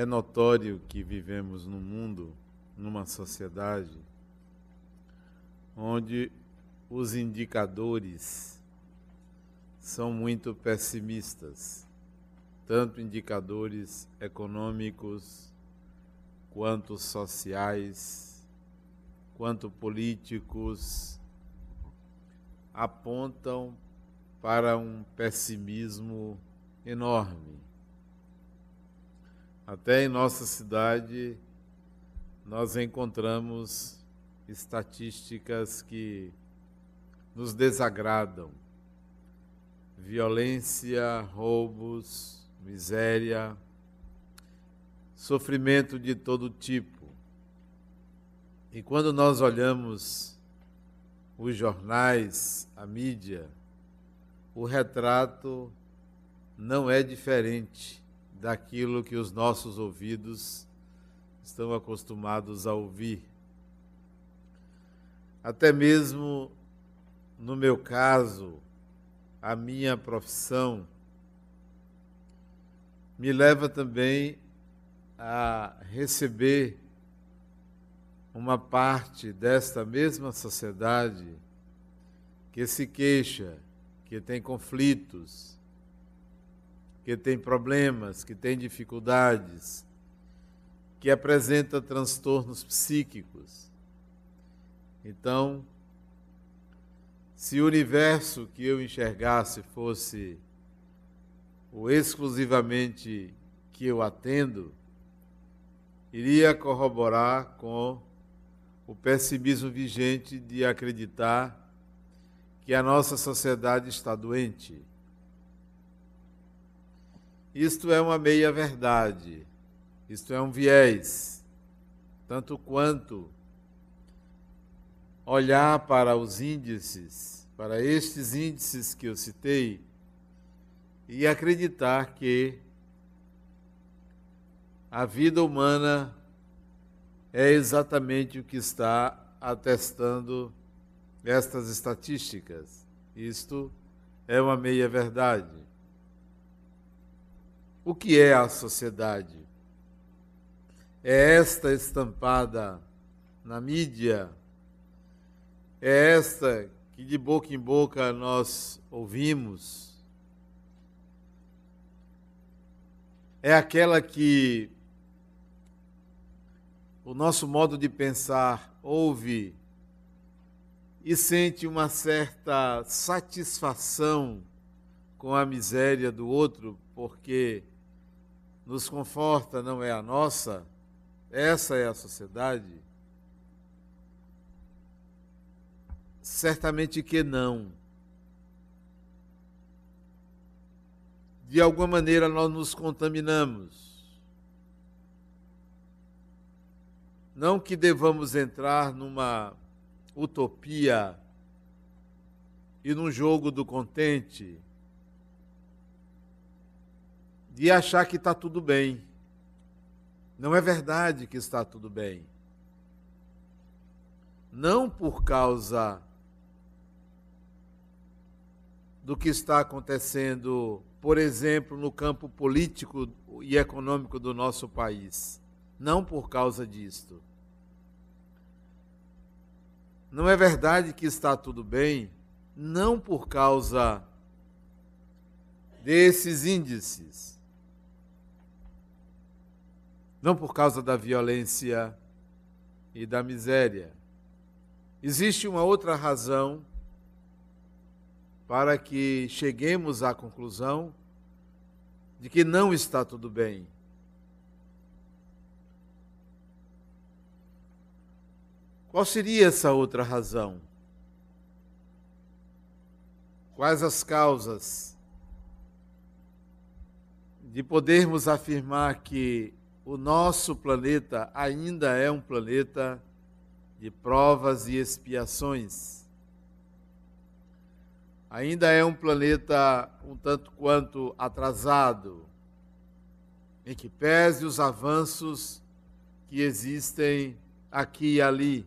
É notório que vivemos num mundo, numa sociedade, onde os indicadores são muito pessimistas, tanto indicadores econômicos, quanto sociais, quanto políticos, apontam para um pessimismo enorme. Até em nossa cidade, nós encontramos estatísticas que nos desagradam. Violência, roubos, miséria, sofrimento de todo tipo. E quando nós olhamos os jornais, a mídia, o retrato não é diferente daquilo que os nossos ouvidos estão acostumados a ouvir. Até mesmo no meu caso, a minha profissão me leva também a receber uma parte desta mesma sociedade que se queixa, que tem conflitos, que tem problemas, que tem dificuldades, que apresenta transtornos psíquicos. Então, se o universo que eu enxergasse fosse o exclusivamente que eu atendo, iria corroborar com o pessimismo vigente de acreditar que a nossa sociedade está doente. Isto é uma meia-verdade, isto é um viés, tanto quanto olhar para os índices, para estes índices que eu citei, e acreditar que a vida humana é exatamente o que está atestando estas estatísticas. Isto é uma meia-verdade. O que é a sociedade? É esta estampada na mídia, é esta que de boca em boca nós ouvimos, é aquela que o nosso modo de pensar ouve e sente uma certa satisfação com a miséria do outro, porque nos conforta, não é a nossa, essa é a sociedade. Certamente que não. De alguma maneira nós nos contaminamos. Não que devamos entrar numa utopia e num jogo do contente de achar que está tudo bem. Não é verdade que está tudo bem. Não por causa do que está acontecendo, por exemplo, no campo político e econômico do nosso país. Não por causa disto. Não é verdade que está tudo bem, não por causa desses índices, não por causa da violência e da miséria. Existe uma outra razão para que cheguemos à conclusão de que não está tudo bem. Qual seria essa outra razão? Quais as causas de podermos afirmar que o nosso planeta ainda é um planeta de provas e expiações? Ainda é um planeta um tanto quanto atrasado, em que pese os avanços que existem aqui e ali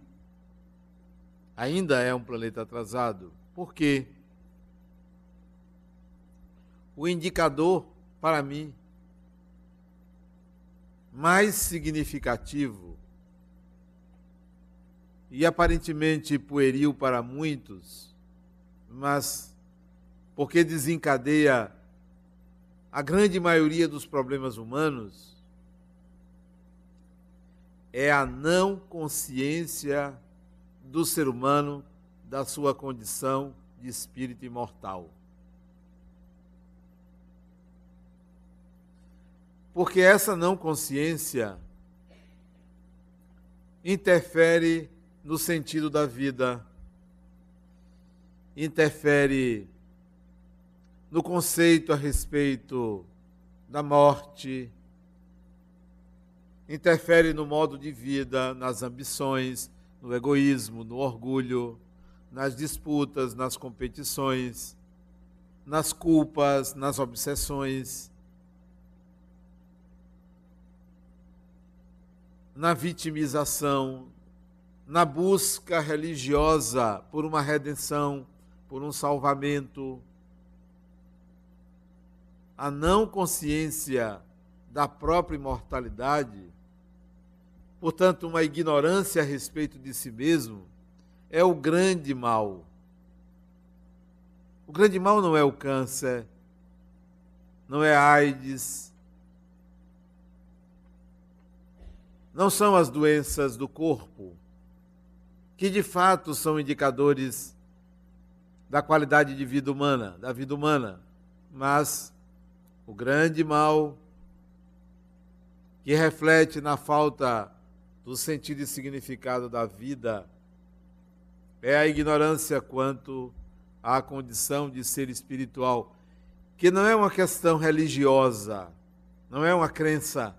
ainda é um planeta atrasado. Por quê? O indicador, para mim, mais significativo e aparentemente pueril para muitos, mas porque desencadeia a grande maioria dos problemas humanos, é a não consciência do ser humano da sua condição de espírito imortal. Porque essa não consciência interfere no sentido da vida, interfere no conceito a respeito da morte, interfere no modo de vida, nas ambições, no egoísmo, no orgulho, nas disputas, nas competições, nas culpas, nas obsessões. Na vitimização, na busca religiosa por uma redenção, por um salvamento, a não consciência da própria imortalidade, portanto, uma ignorância a respeito de si mesmo, é o grande mal. O grande mal não é o câncer, não é a AIDS, não são as doenças do corpo, que de fato são indicadores da qualidade de vida humana, da vida humana, mas o grande mal que reflete na falta do sentido e significado da vida é a ignorância quanto à condição de ser espiritual, que não é uma questão religiosa, não é uma crença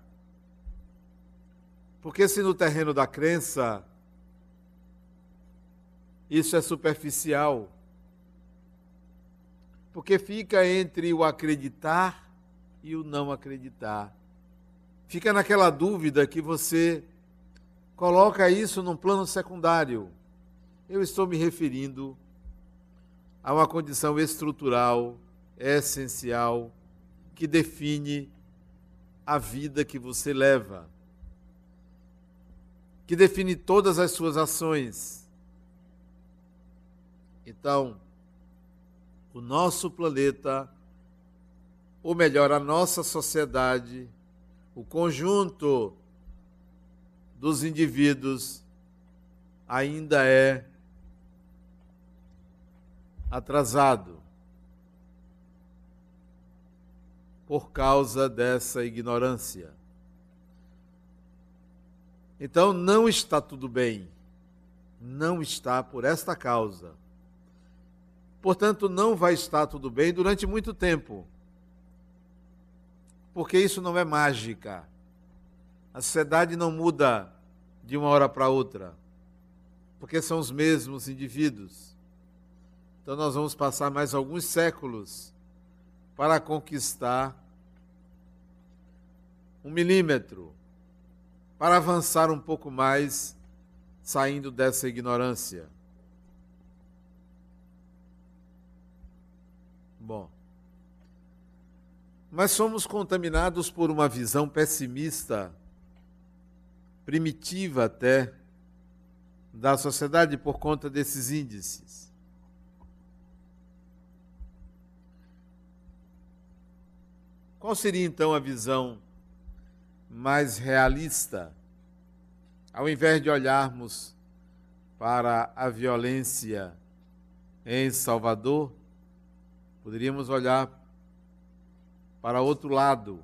porque se no terreno da crença isso é superficial, porque fica entre o acreditar e o não acreditar. Fica naquela dúvida que você coloca isso num plano secundário. Eu estou me referindo a uma condição estrutural, essencial, que define a vida que você leva que define todas as suas ações. Então, o nosso planeta, ou melhor, a nossa sociedade, o conjunto dos indivíduos ainda é atrasado por causa dessa ignorância. Então não está tudo bem. Não está por esta causa. Portanto, não vai estar tudo bem durante muito tempo. Porque isso não é mágica. A sociedade não muda de uma hora para outra. Porque são os mesmos indivíduos. Então nós vamos passar mais alguns séculos para conquistar um milímetro, para avançar um pouco mais, saindo dessa ignorância. Bom, mas somos contaminados por uma visão pessimista, primitiva até, da sociedade por conta desses índices. Qual seria então a visão mais realista. Ao invés de olharmos para a violência em Salvador, poderíamos olhar para outro lado.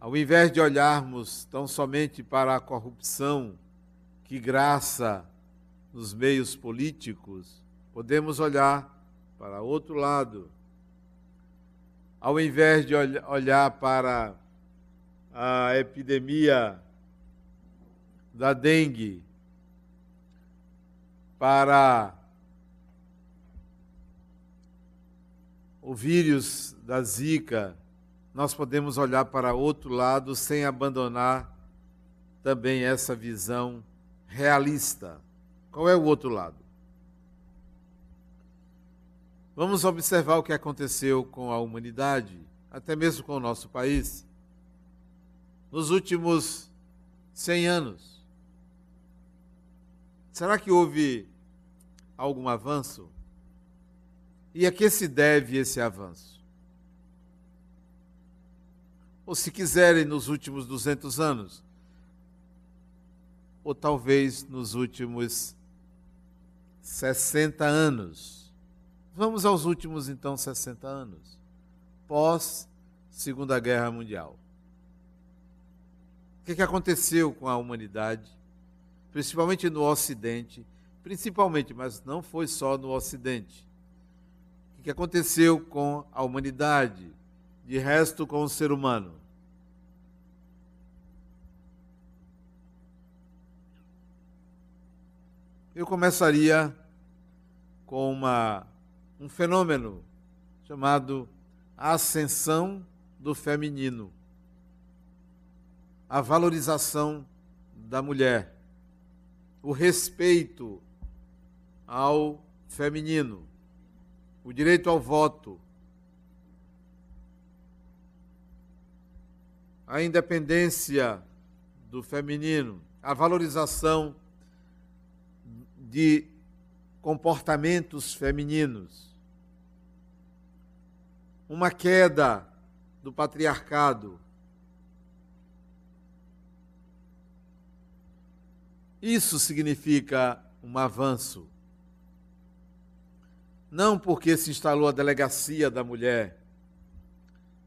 Ao invés de olharmos tão somente para a corrupção que graça nos meios políticos, podemos olhar para outro lado. Ao invés de olhar para a epidemia da dengue, para o vírus da Zika, nós podemos olhar para outro lado sem abandonar também essa visão realista. Qual é o outro lado? Vamos observar o que aconteceu com a humanidade, até mesmo com o nosso país nos últimos 100 anos? Será que houve algum avanço? E a que se deve esse avanço? Ou se quiserem, nos últimos 200 anos? Ou talvez nos últimos 60 anos? Vamos aos últimos, então, 60 anos, pós Segunda Guerra Mundial. O que, que aconteceu com a humanidade, principalmente no Ocidente, principalmente, mas não foi só no Ocidente. O que aconteceu com a humanidade, de resto com o ser humano? Eu começaria com uma, um fenômeno chamado ascensão do feminino a valorização da mulher, o respeito ao feminino, o direito ao voto, a independência do feminino, a valorização de comportamentos femininos, uma queda do patriarcado, Isso significa um avanço. Não porque se instalou a delegacia da mulher.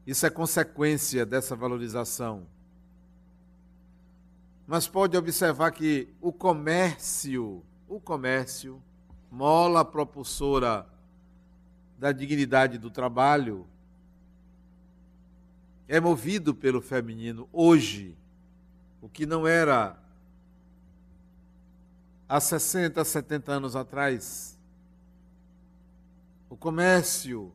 Isso é consequência dessa valorização. Mas pode observar que o comércio, o comércio, mola propulsora da dignidade do trabalho, é movido pelo feminino hoje, o que não era há 60, 70 anos atrás, o comércio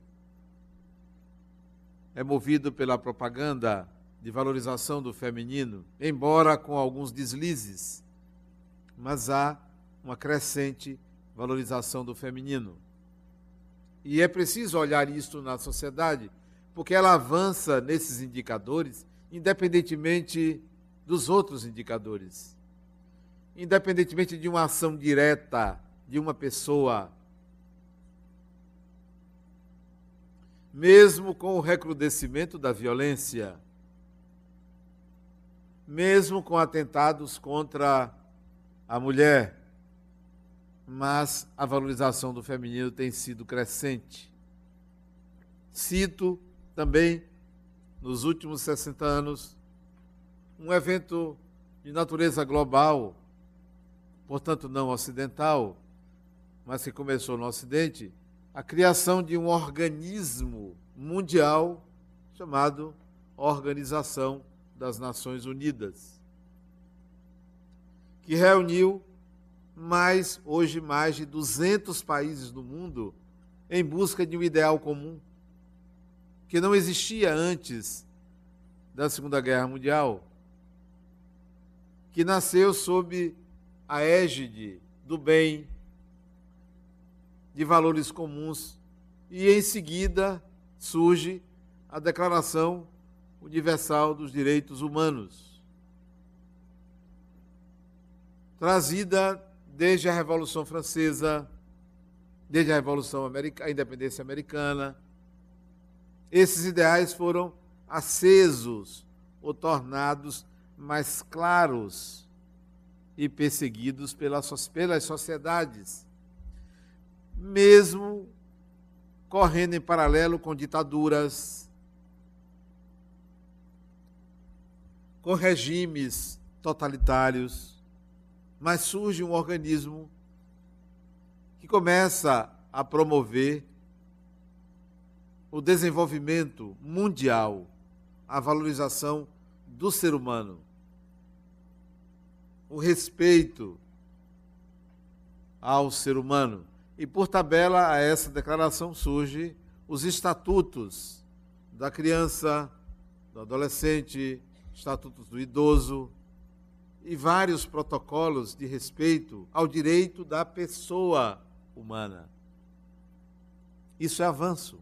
é movido pela propaganda de valorização do feminino, embora com alguns deslizes, mas há uma crescente valorização do feminino. E é preciso olhar isto na sociedade, porque ela avança nesses indicadores, independentemente dos outros indicadores independentemente de uma ação direta de uma pessoa, mesmo com o recrudescimento da violência, mesmo com atentados contra a mulher, mas a valorização do feminino tem sido crescente. Cito também, nos últimos 60 anos, um evento de natureza global portanto não ocidental, mas que começou no Ocidente, a criação de um organismo mundial chamado Organização das Nações Unidas, que reuniu mais, hoje, mais de 200 países do mundo em busca de um ideal comum, que não existia antes da Segunda Guerra Mundial, que nasceu sob a égide do bem, de valores comuns, e em seguida surge a Declaração Universal dos Direitos Humanos, trazida desde a Revolução Francesa, desde a Revolução Americana, a Independência Americana. Esses ideais foram acesos ou tornados mais claros e perseguidos pelas, pelas sociedades, mesmo correndo em paralelo com ditaduras, com regimes totalitários, mas surge um organismo que começa a promover o desenvolvimento mundial, a valorização do ser humano o respeito ao ser humano. E por tabela a essa declaração surge os estatutos da criança, do adolescente, estatutos do idoso e vários protocolos de respeito ao direito da pessoa humana. Isso é avanço.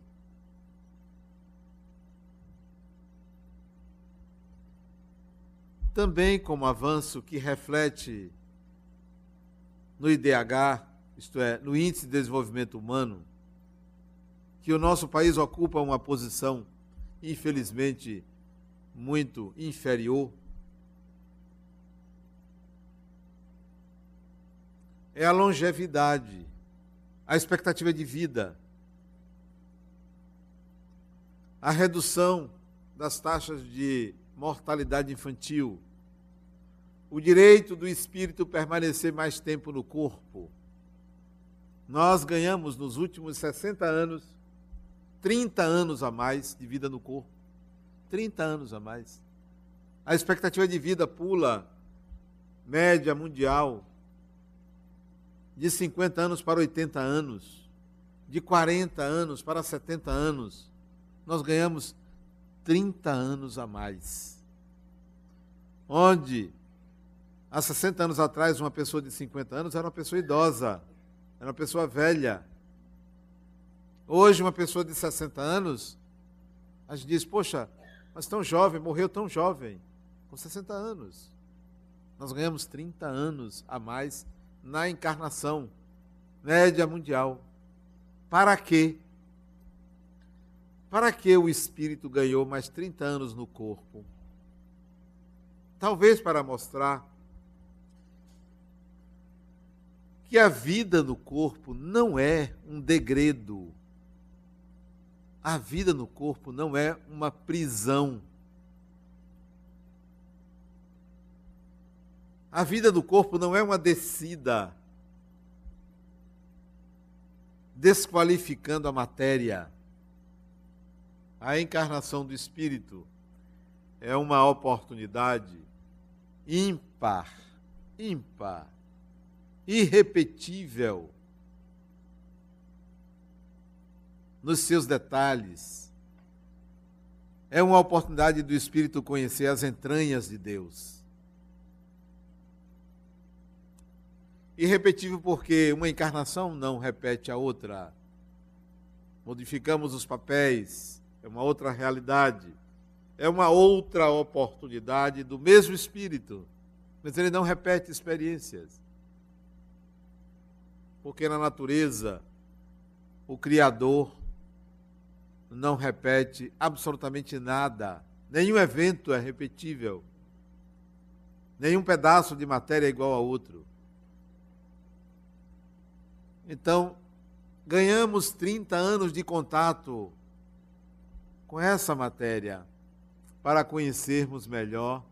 Também como avanço que reflete no IDH, isto é, no Índice de Desenvolvimento Humano, que o nosso país ocupa uma posição, infelizmente, muito inferior. É a longevidade, a expectativa de vida, a redução das taxas de mortalidade infantil, o direito do espírito permanecer mais tempo no corpo. Nós ganhamos nos últimos 60 anos 30 anos a mais de vida no corpo. 30 anos a mais. A expectativa de vida pula média mundial de 50 anos para 80 anos, de 40 anos para 70 anos. Nós ganhamos 30 anos a mais. Onde há 60 anos atrás uma pessoa de 50 anos era uma pessoa idosa, era uma pessoa velha. Hoje uma pessoa de 60 anos, a gente diz, poxa, mas tão jovem, morreu tão jovem, com 60 anos. Nós ganhamos 30 anos a mais na encarnação média mundial. Para quê? Para que o espírito ganhou mais 30 anos no corpo? Talvez para mostrar que a vida no corpo não é um degredo. A vida no corpo não é uma prisão. A vida do corpo não é uma descida, desqualificando a matéria. A encarnação do Espírito é uma oportunidade ímpar, ímpar, irrepetível nos seus detalhes. É uma oportunidade do Espírito conhecer as entranhas de Deus. Irrepetível porque uma encarnação não repete a outra. Modificamos os papéis, é uma outra realidade, é uma outra oportunidade do mesmo Espírito, mas ele não repete experiências. Porque na natureza, o Criador não repete absolutamente nada, nenhum evento é repetível, nenhum pedaço de matéria é igual a outro. Então, ganhamos 30 anos de contato com essa matéria para conhecermos melhor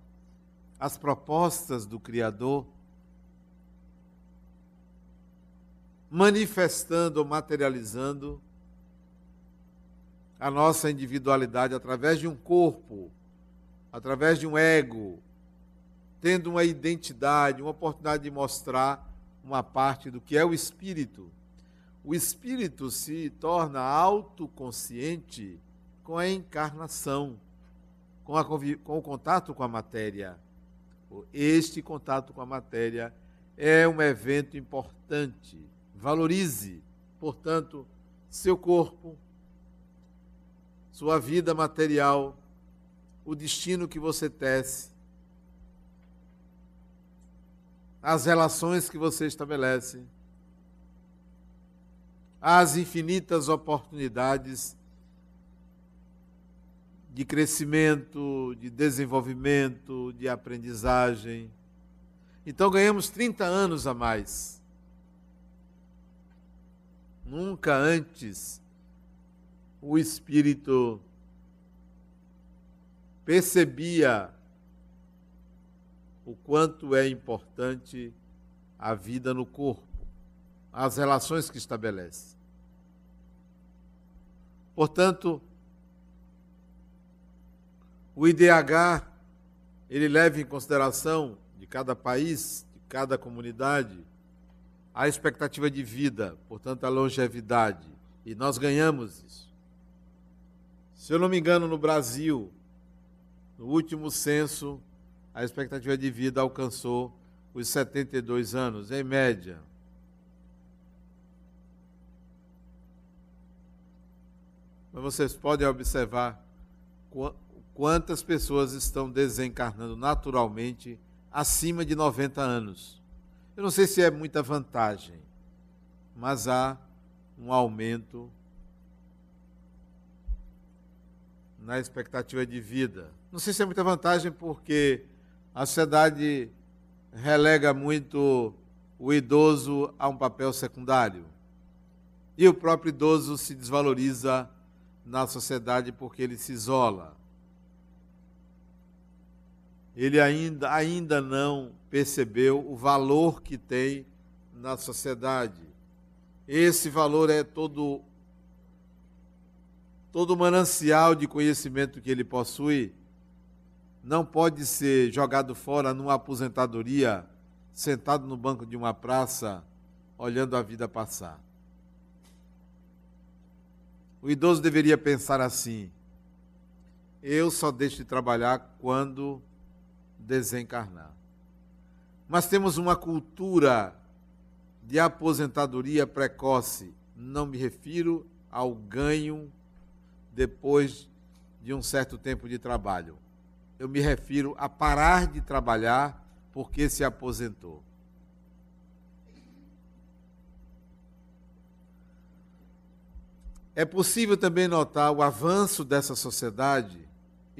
as propostas do Criador, manifestando ou materializando a nossa individualidade através de um corpo, através de um ego, tendo uma identidade, uma oportunidade de mostrar uma parte do que é o espírito. O espírito se torna autoconsciente com a encarnação, com, a, com o contato com a matéria. Este contato com a matéria é um evento importante. Valorize, portanto, seu corpo, sua vida material, o destino que você tece, as relações que você estabelece, as infinitas oportunidades de crescimento, de desenvolvimento, de aprendizagem. Então ganhamos 30 anos a mais. Nunca antes o espírito percebia o quanto é importante a vida no corpo, as relações que estabelece. Portanto, o IDH, ele leva em consideração de cada país, de cada comunidade, a expectativa de vida, portanto, a longevidade. E nós ganhamos isso. Se eu não me engano, no Brasil, no último censo, a expectativa de vida alcançou os 72 anos, em média. Mas vocês podem observar quantas pessoas estão desencarnando naturalmente acima de 90 anos. Eu não sei se é muita vantagem, mas há um aumento na expectativa de vida. Não sei se é muita vantagem porque a sociedade relega muito o idoso a um papel secundário. E o próprio idoso se desvaloriza na sociedade porque ele se isola. Ele ainda, ainda não percebeu o valor que tem na sociedade. Esse valor é todo todo manancial de conhecimento que ele possui não pode ser jogado fora numa aposentadoria, sentado no banco de uma praça, olhando a vida passar. O idoso deveria pensar assim: eu só deixo de trabalhar quando desencarnar. Mas temos uma cultura de aposentadoria precoce. Não me refiro ao ganho depois de um certo tempo de trabalho. Eu me refiro a parar de trabalhar porque se aposentou. É possível também notar o avanço dessa sociedade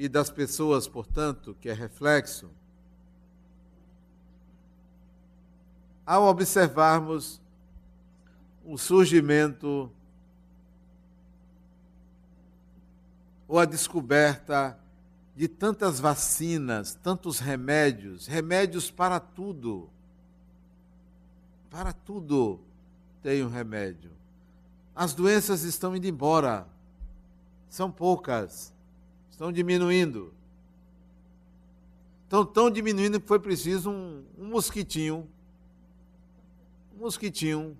e das pessoas, portanto, que é reflexo, ao observarmos o surgimento ou a descoberta de tantas vacinas, tantos remédios, remédios para tudo. Para tudo tem um remédio. As doenças estão indo embora. São poucas. Estão diminuindo. Estão tão diminuindo que foi preciso um, um mosquitinho. Um mosquitinho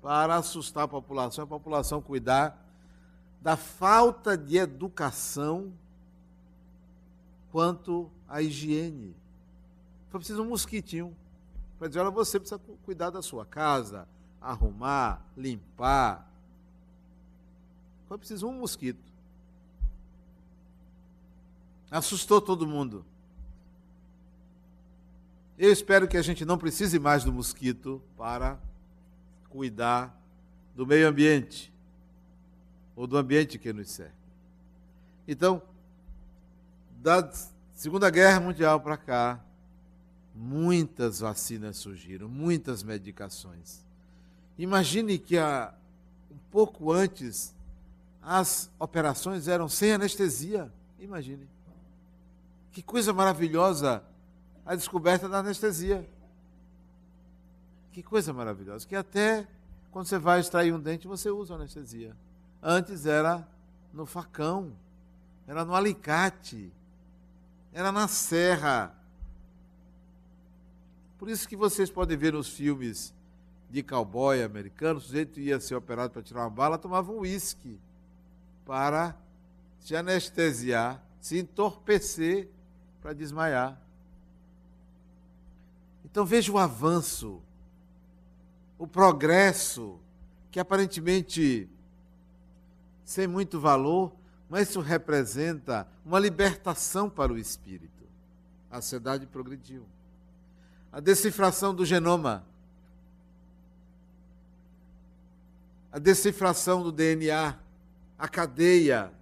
para assustar a população, a população cuidar da falta de educação quanto à higiene. Foi preciso um mosquitinho para dizer: olha, você precisa cuidar da sua casa, arrumar, limpar. Foi preciso um mosquito. Assustou todo mundo. Eu espero que a gente não precise mais do mosquito para cuidar do meio ambiente ou do ambiente que nos serve. Então, da Segunda Guerra Mundial para cá, muitas vacinas surgiram, muitas medicações. Imagine que há, um pouco antes as operações eram sem anestesia. Imagine. Que coisa maravilhosa a descoberta da anestesia. Que coisa maravilhosa. Que até quando você vai extrair um dente, você usa anestesia. Antes era no facão, era no alicate era na serra. Por isso que vocês podem ver nos filmes de cowboy americano, o sujeito ia ser operado para tirar uma bala, tomava um uísque para se anestesiar, se entorpecer para desmaiar. Então veja o avanço, o progresso, que aparentemente sem muito valor, mas isso representa uma libertação para o espírito. A sociedade progrediu. A decifração do genoma, a decifração do DNA, a cadeia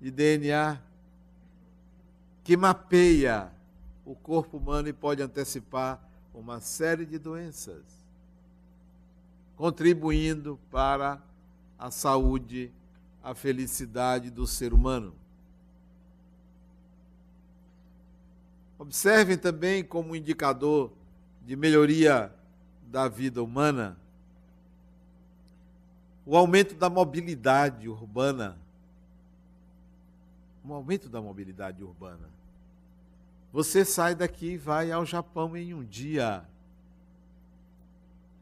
de DNA que mapeia o corpo humano e pode antecipar uma série de doenças, contribuindo para a saúde a felicidade do ser humano. Observem também como indicador de melhoria da vida humana o aumento da mobilidade urbana. O aumento da mobilidade urbana. Você sai daqui e vai ao Japão em um dia.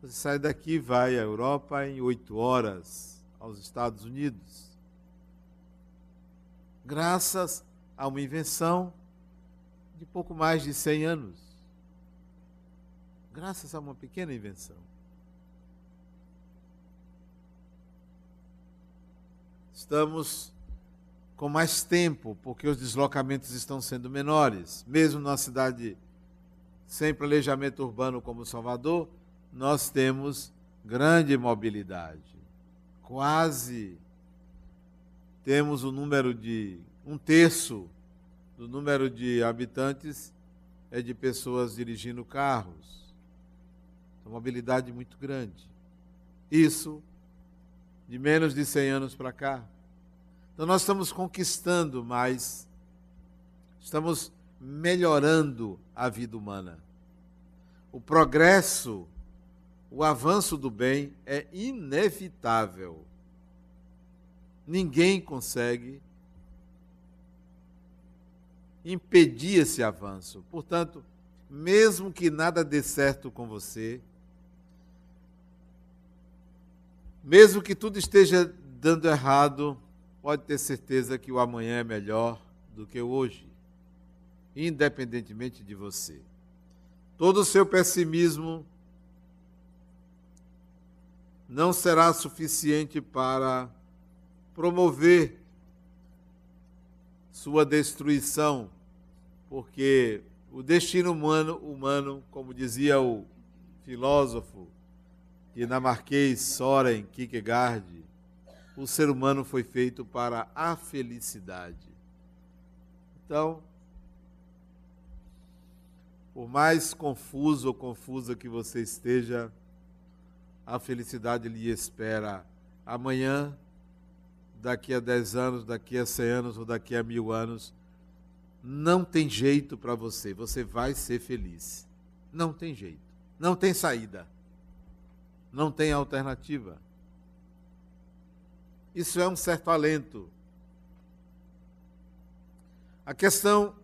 Você sai daqui e vai à Europa em oito horas, aos Estados Unidos graças a uma invenção de pouco mais de 100 anos. Graças a uma pequena invenção. Estamos com mais tempo, porque os deslocamentos estão sendo menores. Mesmo numa cidade sem planejamento urbano como Salvador, nós temos grande mobilidade. Quase temos o número de um terço do número de habitantes é de pessoas dirigindo carros. Uma mobilidade muito grande. Isso de menos de 100 anos para cá. Então nós estamos conquistando mais, estamos melhorando a vida humana. O progresso, o avanço do bem é inevitável. Ninguém consegue impedir esse avanço. Portanto, mesmo que nada dê certo com você, mesmo que tudo esteja dando errado, pode ter certeza que o amanhã é melhor do que o hoje, independentemente de você. Todo o seu pessimismo não será suficiente para promover sua destruição, porque o destino humano, humano, como dizia o filósofo dinamarquês Soren Kierkegaard, o ser humano foi feito para a felicidade. Então, por mais confuso ou confusa que você esteja, a felicidade lhe espera amanhã, daqui a 10 anos, daqui a 100 anos ou daqui a mil anos. Não tem jeito para você, você vai ser feliz. Não tem jeito, não tem saída, não tem alternativa. Isso é um certo alento. A questão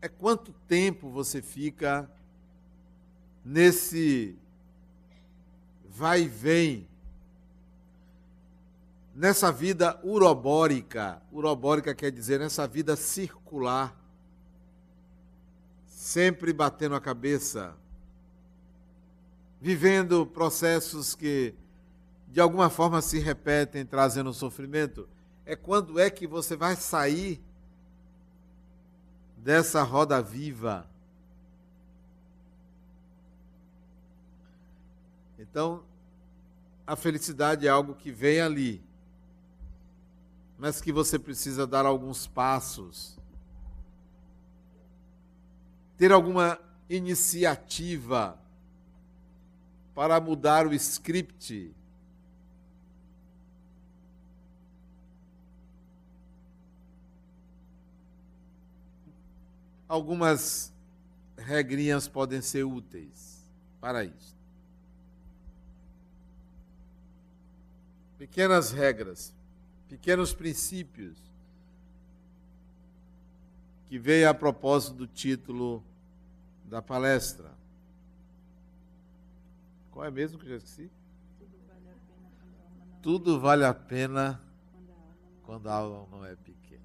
é quanto tempo você fica nesse vai e vem, nessa vida urobórica. Urobórica quer dizer nessa vida circular, sempre batendo a cabeça, vivendo processos que de alguma forma se repetem, trazendo sofrimento, é quando é que você vai sair dessa roda viva. Então, a felicidade é algo que vem ali, mas que você precisa dar alguns passos, ter alguma iniciativa para mudar o script algumas regrinhas podem ser úteis para isso. Pequenas regras, pequenos princípios que veio a propósito do título da palestra. Qual é mesmo que eu já esqueci? Tudo vale a pena quando a alma não é pequena.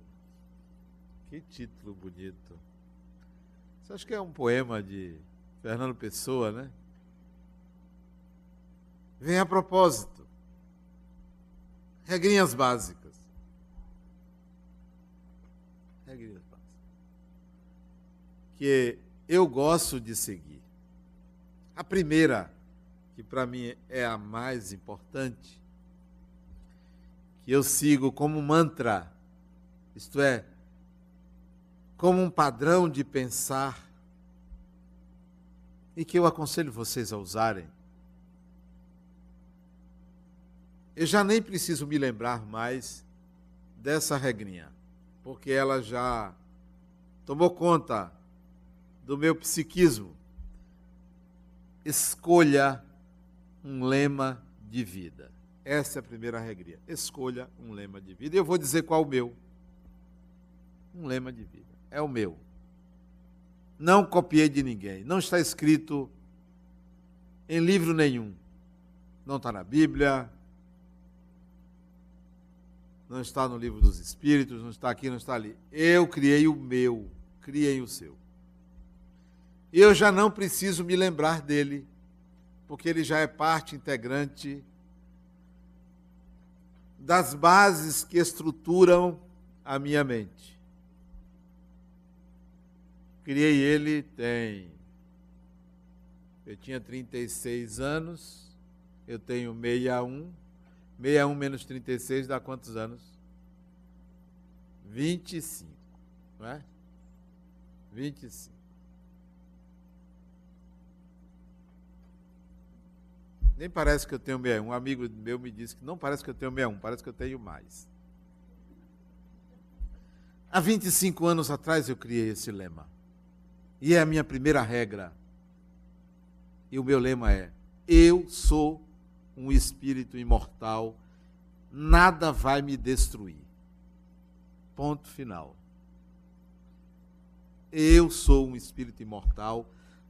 Que título bonito. Você acha que é um poema de Fernando Pessoa, né? Vem a propósito. Regrinhas básicas. Regrinhas básicas. Que eu gosto de seguir. A primeira, que para mim é a mais importante, que eu sigo como mantra, isto é, como um padrão de pensar e que eu aconselho vocês a usarem. Eu já nem preciso me lembrar mais dessa regrinha, porque ela já tomou conta do meu psiquismo. Escolha um lema de vida. Essa é a primeira regrinha. Escolha um lema de vida. Eu vou dizer qual o meu. Um lema de vida é o meu. Não copiei de ninguém. Não está escrito em livro nenhum. Não está na Bíblia. Não está no livro dos Espíritos. Não está aqui, não está ali. Eu criei o meu. Criei o seu. Eu já não preciso me lembrar dele, porque ele já é parte integrante das bases que estruturam a minha mente. Criei ele tem. Eu tinha 36 anos, eu tenho 61. 61 menos 36 dá quantos anos? 25, não é? 25. Nem parece que eu tenho 61. Um amigo meu me disse que não parece que eu tenho 61, parece que eu tenho mais. Há 25 anos atrás eu criei esse lema. E é a minha primeira regra. E o meu lema é: Eu sou um espírito imortal, nada vai me destruir. Ponto final. Eu sou um espírito imortal,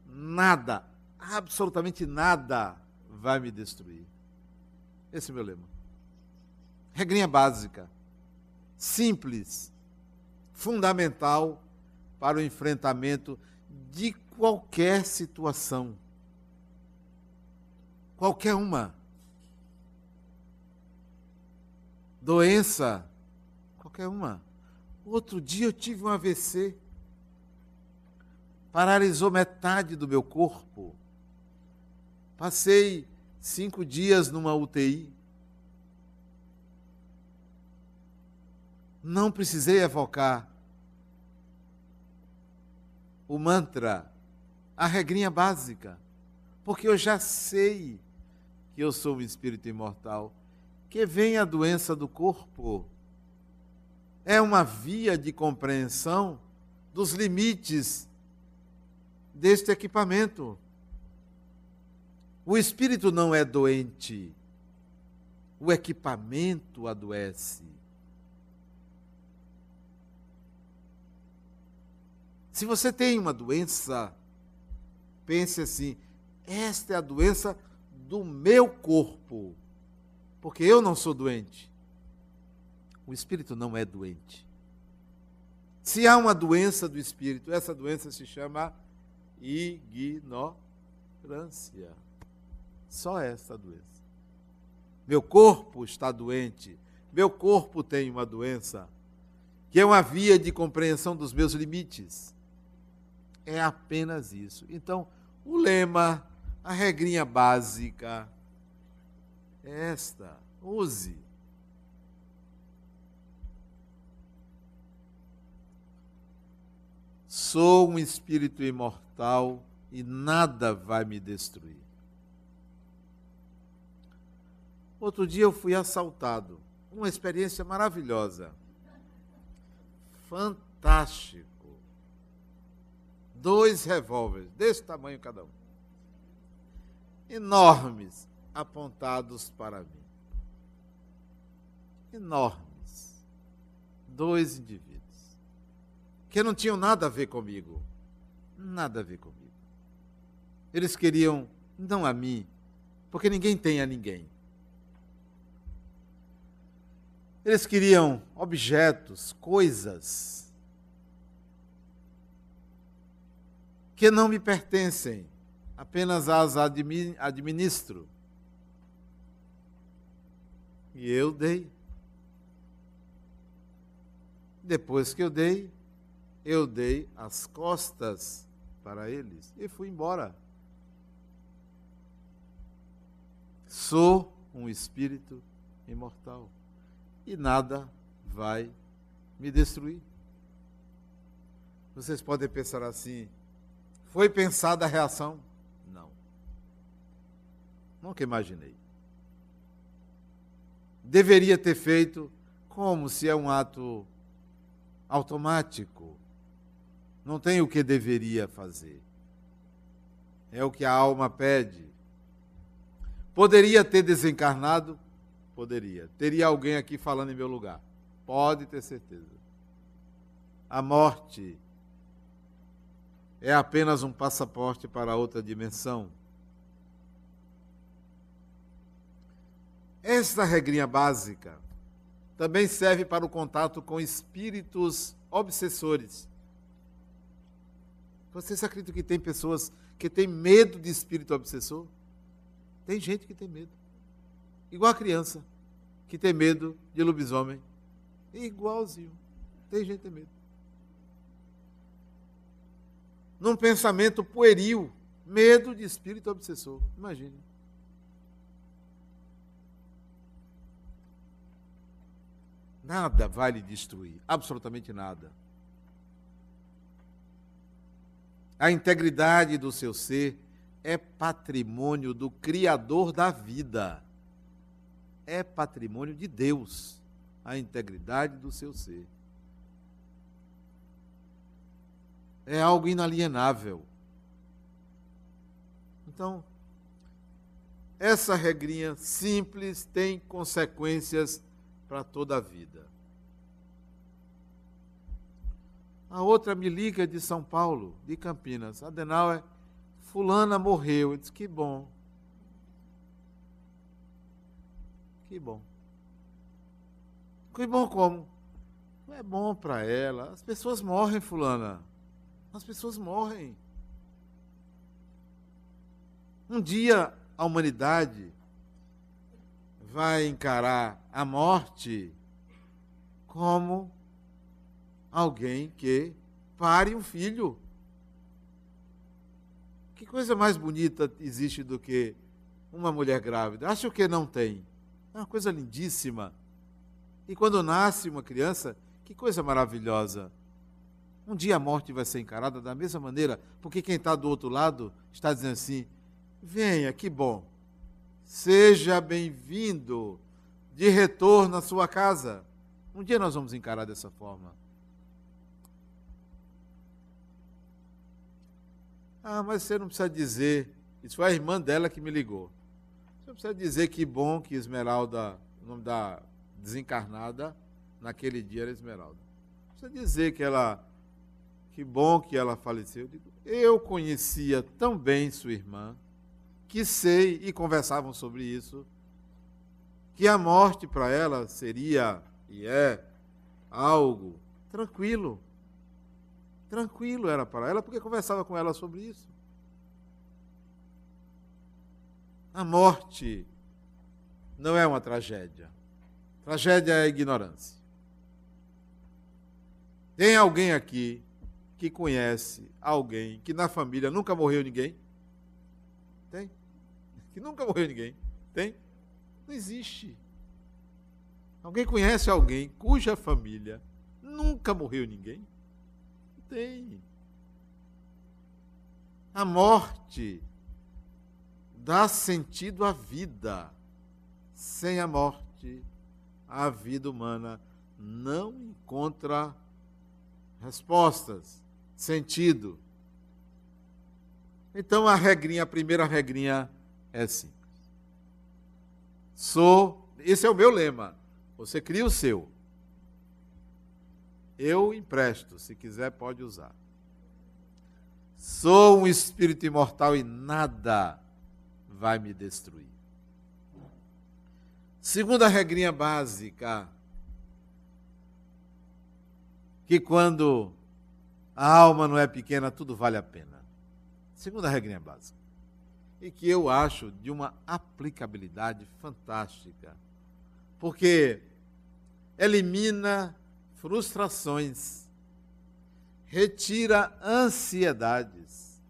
nada, absolutamente nada vai me destruir. Esse é o meu lema. Regrinha básica, simples, fundamental para o enfrentamento de qualquer situação. Qualquer uma. Doença, qualquer uma. Outro dia eu tive um AVC. Paralisou metade do meu corpo. Passei cinco dias numa UTI. Não precisei evocar o mantra, a regrinha básica, porque eu já sei que eu sou um espírito imortal, que vem a doença do corpo. É uma via de compreensão dos limites deste equipamento. O espírito não é doente, o equipamento adoece. Se você tem uma doença, pense assim: esta é a doença do meu corpo, porque eu não sou doente. O espírito não é doente. Se há uma doença do espírito, essa doença se chama ignorância. Só essa doença. Meu corpo está doente, meu corpo tem uma doença, que é uma via de compreensão dos meus limites. É apenas isso. Então, o lema, a regrinha básica é esta: use. Sou um espírito imortal e nada vai me destruir. Outro dia eu fui assaltado. Uma experiência maravilhosa. Fantástico dois revólveres, desse tamanho cada um, enormes, apontados para mim. Enormes. Dois indivíduos. Que não tinham nada a ver comigo. Nada a ver comigo. Eles queriam, não a mim, porque ninguém tem a ninguém. Eles queriam objetos, coisas que não me pertencem, apenas as administro. E eu dei. Depois que eu dei, eu dei as costas para eles e fui embora. Sou um espírito imortal e nada vai me destruir. Vocês podem pensar assim: foi pensada a reação? Não. Nunca imaginei. Deveria ter feito como se é um ato automático. Não tem o que deveria fazer. É o que a alma pede. Poderia ter desencarnado? Poderia. Teria alguém aqui falando em meu lugar? Pode ter certeza. A morte é apenas um passaporte para outra dimensão. Esta regrinha básica também serve para o contato com espíritos obsessores. Vocês acreditam que tem pessoas que têm medo de espírito obsessor? Tem gente que tem medo. Igual a criança que tem medo de lobisomem. Igualzinho. tem gente que tem medo. Num pensamento pueril, medo de espírito obsessor. Imagine. Nada vai lhe destruir, absolutamente nada. A integridade do seu ser é patrimônio do Criador da vida. É patrimônio de Deus, a integridade do seu ser. É algo inalienável. Então, essa regrinha simples tem consequências para toda a vida. A outra me liga de São Paulo, de Campinas. Adenauer, fulana morreu. Eu disse, que bom. Que bom. Que bom como? Não é bom para ela. As pessoas morrem, fulana. As pessoas morrem. Um dia a humanidade vai encarar a morte como alguém que pare um filho. Que coisa mais bonita existe do que uma mulher grávida? Acho que não tem. É uma coisa lindíssima. E quando nasce uma criança, que coisa maravilhosa. Um dia a morte vai ser encarada da mesma maneira, porque quem está do outro lado está dizendo assim: venha, que bom. Seja bem-vindo de retorno à sua casa. Um dia nós vamos encarar dessa forma. Ah, mas você não precisa dizer. Isso foi a irmã dela que me ligou. Você não precisa dizer que bom que Esmeralda, o nome da desencarnada, naquele dia era Esmeralda. Não precisa dizer que ela. Que bom que ela faleceu. Eu, digo, eu conhecia tão bem sua irmã que sei, e conversavam sobre isso, que a morte para ela seria e é algo tranquilo. Tranquilo era para ela, porque conversava com ela sobre isso. A morte não é uma tragédia. Tragédia é ignorância. Tem alguém aqui que conhece alguém que na família nunca morreu ninguém? Tem? que nunca morreu ninguém. Tem? Não existe. Alguém conhece alguém cuja família nunca morreu ninguém? Tem. A morte dá sentido à vida. Sem a morte, a vida humana não encontra respostas, sentido. Então a regrinha, a primeira regrinha é simples. Sou, esse é o meu lema. Você cria o seu. Eu empresto, se quiser pode usar. Sou um espírito imortal e nada vai me destruir. Segunda regrinha básica, que quando a alma não é pequena, tudo vale a pena. Segunda regrinha básica e que eu acho de uma aplicabilidade fantástica, porque elimina frustrações, retira ansiedades,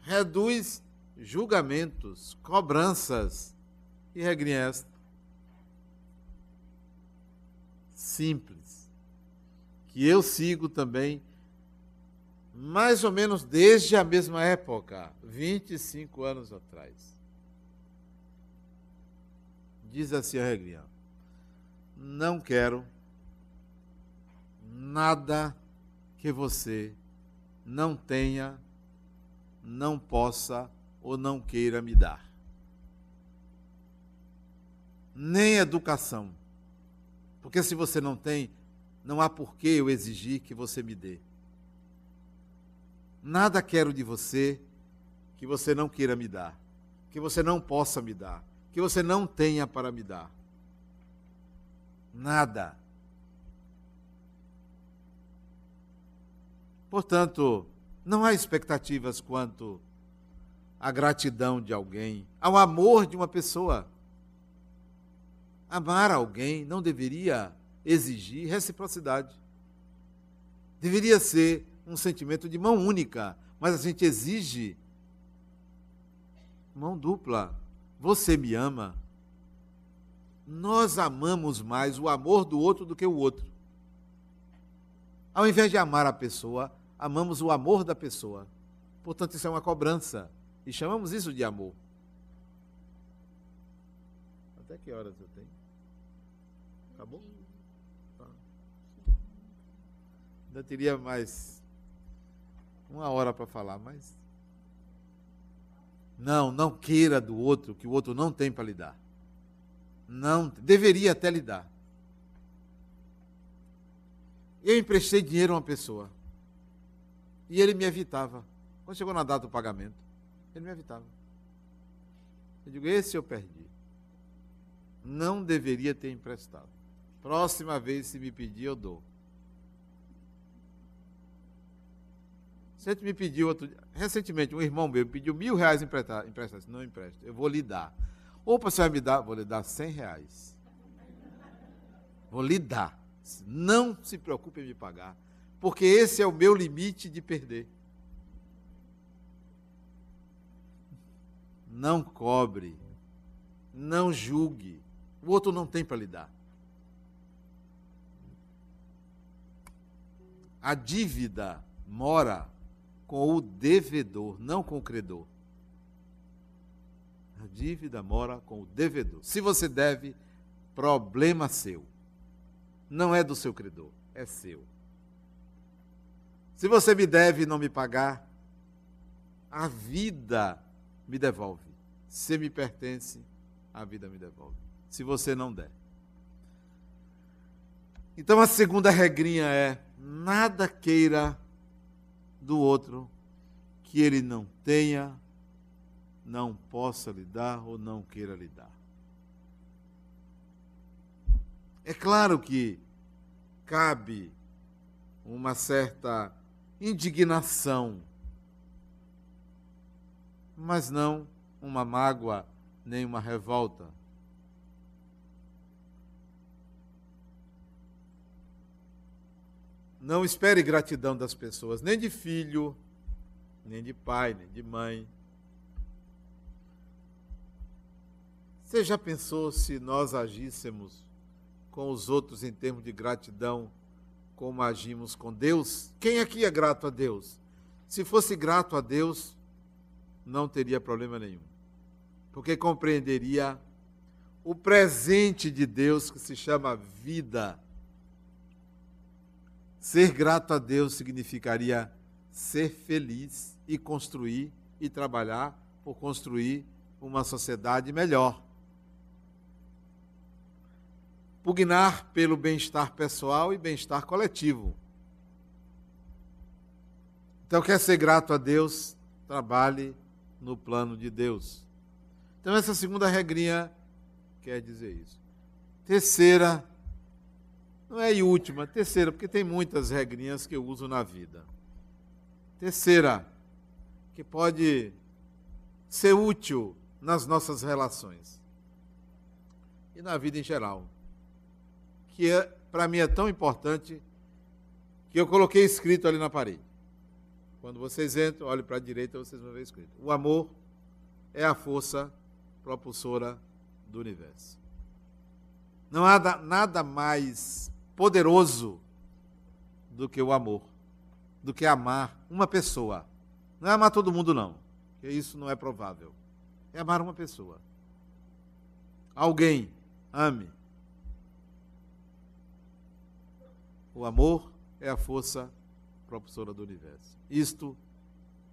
reduz julgamentos, cobranças e regrinha esta. Simples. Que eu sigo também mais ou menos desde a mesma época, 25 anos atrás. Diz assim a regrinha: Não quero nada que você não tenha, não possa ou não queira me dar. Nem educação. Porque se você não tem, não há por que eu exigir que você me dê. Nada quero de você que você não queira me dar, que você não possa me dar, que você não tenha para me dar. Nada. Portanto, não há expectativas quanto à gratidão de alguém, ao amor de uma pessoa. Amar alguém não deveria exigir reciprocidade. Deveria ser um sentimento de mão única, mas a gente exige mão dupla. Você me ama? Nós amamos mais o amor do outro do que o outro. Ao invés de amar a pessoa, amamos o amor da pessoa. Portanto, isso é uma cobrança. E chamamos isso de amor. Até que horas eu tenho? Acabou? Tá. Ainda teria mais uma hora para falar, mas. Não, não queira do outro que o outro não tem para lhe dar. Não, deveria até lhe dar. Eu emprestei dinheiro a uma pessoa. E ele me evitava. Quando chegou na data do pagamento, ele me evitava. Eu digo, esse eu perdi. Não deveria ter emprestado. Próxima vez, se me pedir, eu dou. Você me pediu outro recentemente, um irmão meu pediu mil reais emprestar, emprestar. Não empresto, eu vou lhe dar. Opa, você vai me dar? Vou lhe dar cem reais. Vou lhe dar. Não se preocupe em me pagar, porque esse é o meu limite de perder. Não cobre, não julgue. O outro não tem para lhe dar. A dívida mora com o devedor, não com o credor. A dívida mora com o devedor. Se você deve, problema seu. Não é do seu credor, é seu. Se você me deve e não me pagar, a vida me devolve. Se me pertence, a vida me devolve. Se você não der. Então a segunda regrinha é: nada queira do outro que ele não tenha não possa lhe dar ou não queira lhe dar. É claro que cabe uma certa indignação, mas não uma mágoa nem uma revolta. Não espere gratidão das pessoas, nem de filho, nem de pai, nem de mãe. Você já pensou se nós agíssemos com os outros em termos de gratidão, como agimos com Deus? Quem aqui é grato a Deus? Se fosse grato a Deus, não teria problema nenhum, porque compreenderia o presente de Deus que se chama vida. Ser grato a Deus significaria ser feliz e construir e trabalhar por construir uma sociedade melhor pugnar pelo bem-estar pessoal e bem-estar coletivo. Então, quer ser grato a Deus, trabalhe no plano de Deus. Então, essa segunda regrinha quer dizer isso. Terceira, não é e última, terceira, porque tem muitas regrinhas que eu uso na vida. Terceira, que pode ser útil nas nossas relações e na vida em geral que é, para mim é tão importante que eu coloquei escrito ali na parede. Quando vocês entram, olhem para a direita, vocês vão ver escrito. O amor é a força propulsora do universo. Não há nada mais poderoso do que o amor, do que amar uma pessoa. Não é amar todo mundo, não, porque isso não é provável. É amar uma pessoa. Alguém, ame. O amor é a força propulsora do universo. Isto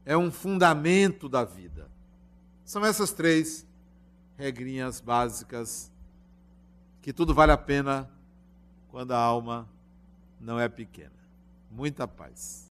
é um fundamento da vida. São essas três regrinhas básicas que tudo vale a pena quando a alma não é pequena. Muita paz.